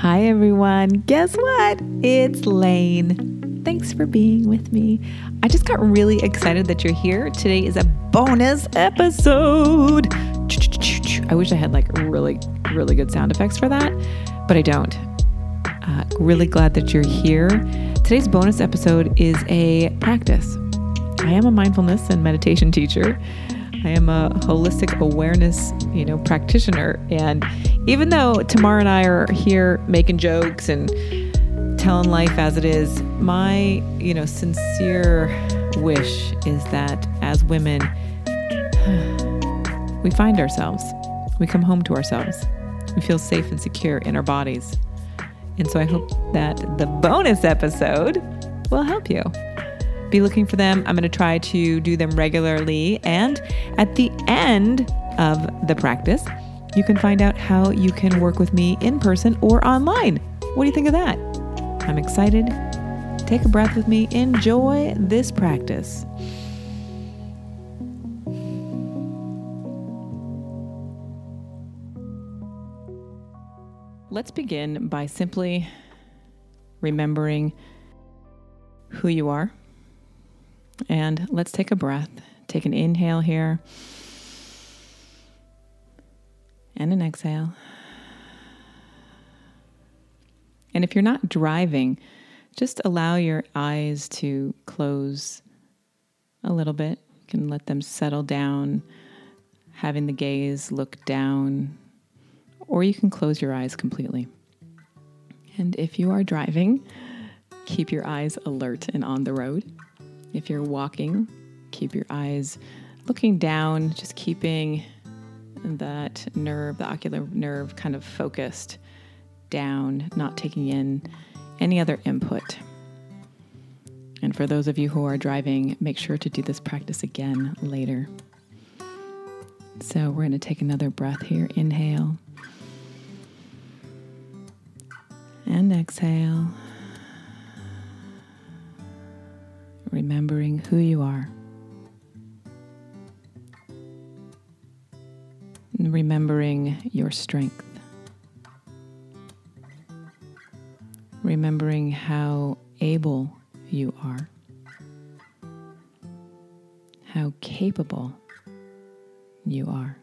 Hi, everyone. Guess what? It's Lane. Thanks for being with me. I just got really excited that you're here. Today is a bonus episode. I wish I had like really, really good sound effects for that, but I don't. Uh, really glad that you're here. Today's bonus episode is a practice. I am a mindfulness and meditation teacher. I am a holistic awareness, you know, practitioner. And even though Tamar and I are here making jokes and telling life as it is, my, you know, sincere wish is that as women, we find ourselves. We come home to ourselves. We feel safe and secure in our bodies. And so I hope that the bonus episode will help you be looking for them. I'm going to try to do them regularly. And at the end of the practice, you can find out how you can work with me in person or online. What do you think of that? I'm excited. Take a breath with me. Enjoy this practice. Let's begin by simply remembering who you are and let's take a breath. Take an inhale here and an exhale. And if you're not driving, just allow your eyes to close a little bit. You can let them settle down, having the gaze look down, or you can close your eyes completely. And if you are driving, keep your eyes alert and on the road. If you're walking, keep your eyes looking down, just keeping that nerve, the ocular nerve, kind of focused down, not taking in any other input. And for those of you who are driving, make sure to do this practice again later. So we're going to take another breath here. Inhale and exhale. remembering who you are. Remembering your strength. Remembering how able you are. How capable you are.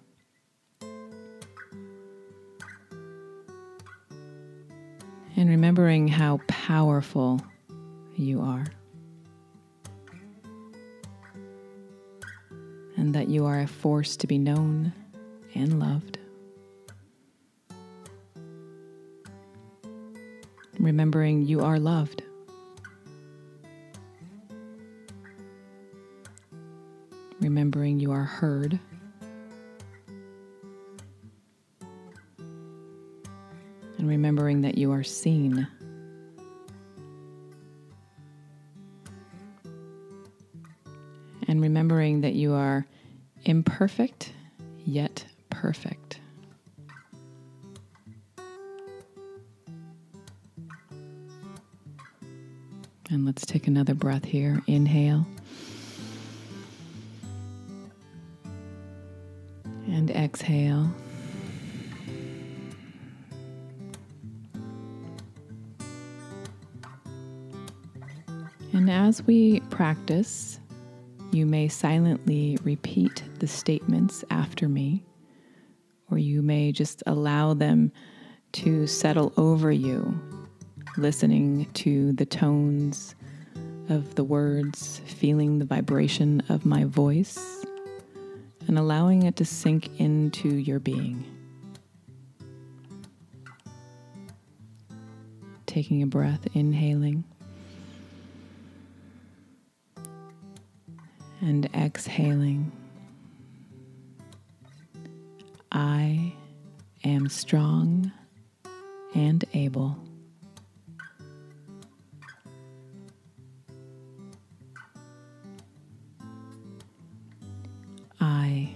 And remembering how powerful you are. and that you are a force to be known and loved. Remembering you are loved. Remembering you are heard. And remembering that you are seen. and remembering that you are imperfect yet perfect. And let's take another breath here. Inhale. And exhale. And as we practice, you may silently repeat the statements after me, or you may just allow them to settle over you, listening to the tones of the words, feeling the vibration of my voice, and allowing it to sink into your being. Taking a breath, inhaling. and exhaling. Strong and able. I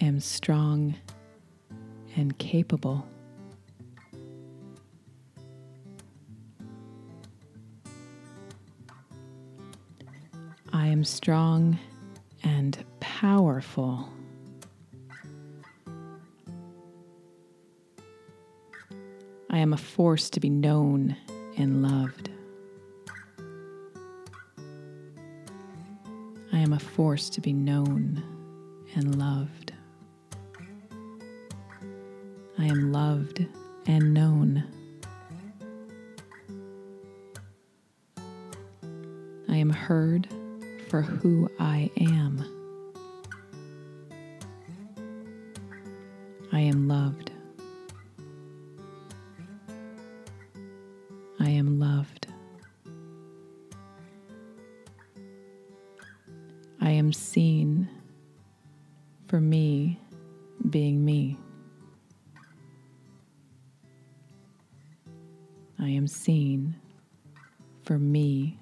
am strong and capable. I am strong and powerful. Am a force to be known and loved. I am a force to be known and loved. I am loved and known. I am heard for who I am. I am loved. Seen for me being me. I am seen for me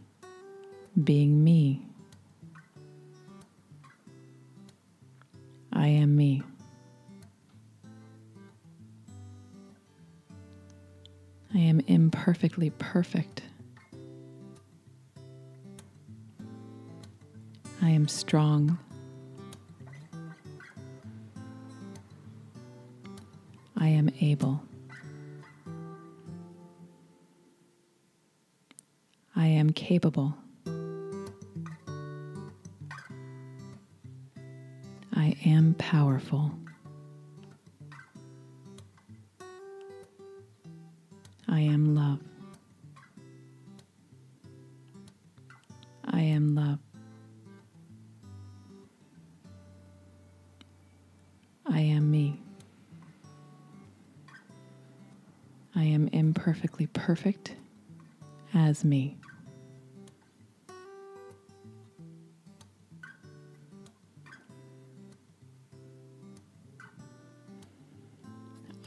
being me. I am me. I am imperfectly perfect. I am strong. I am able. I am capable. I am powerful. I am love. I am imperfectly perfect as me.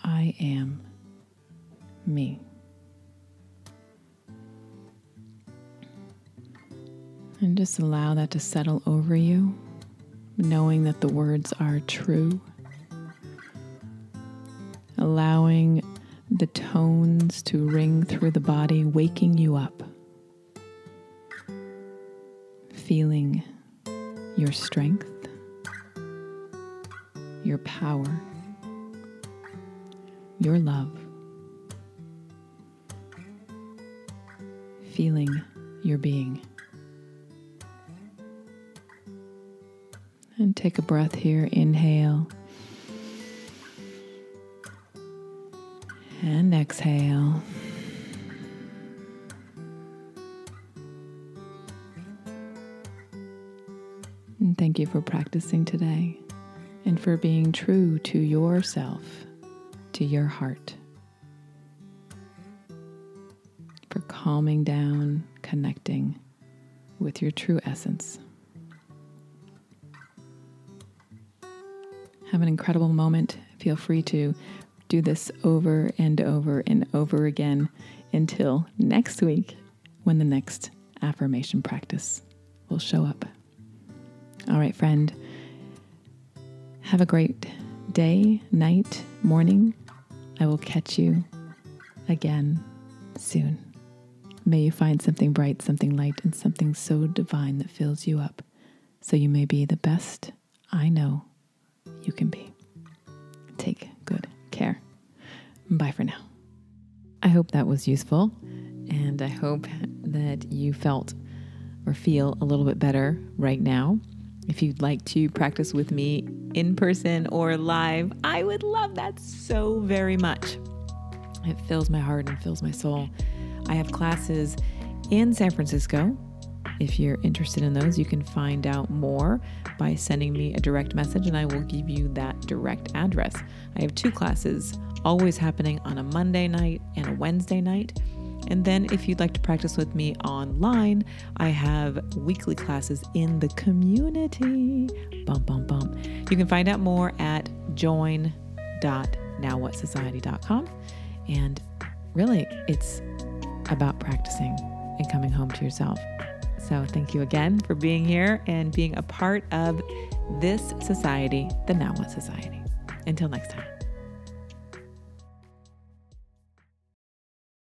I am me. And just allow that to settle over you, knowing that the words are true. Allowing the tones to ring through the body, waking you up. Feeling your strength, your power, your love. Feeling your being. And take a breath here. Inhale. And exhale. And thank you for practicing today and for being true to yourself, to your heart, for calming down, connecting with your true essence. Have an incredible moment. Feel free to do this over and over and over again until next week when the next affirmation practice will show up. All right, friend. Have a great day, night, morning. I will catch you again soon. May you find something bright, something light, and something so divine that fills you up so you may be the best I know you can be. Bye for now. I hope that was useful, and I hope that you felt or feel a little bit better right now. If you'd like to practice with me in person or live, I would love that so very much. It fills my heart and fills my soul. I have classes in San Francisco. If you're interested in those, you can find out more by sending me a direct message and I will give you that direct address. I have two classes always happening on a Monday night and a Wednesday night. And then, if you'd like to practice with me online, I have weekly classes in the community. Bum, bum, bum. You can find out more at join.nowwhatsociety.com. And really, it's about practicing and coming home to yourself. So, thank you again for being here and being a part of this society, the Now What Society. Until next time.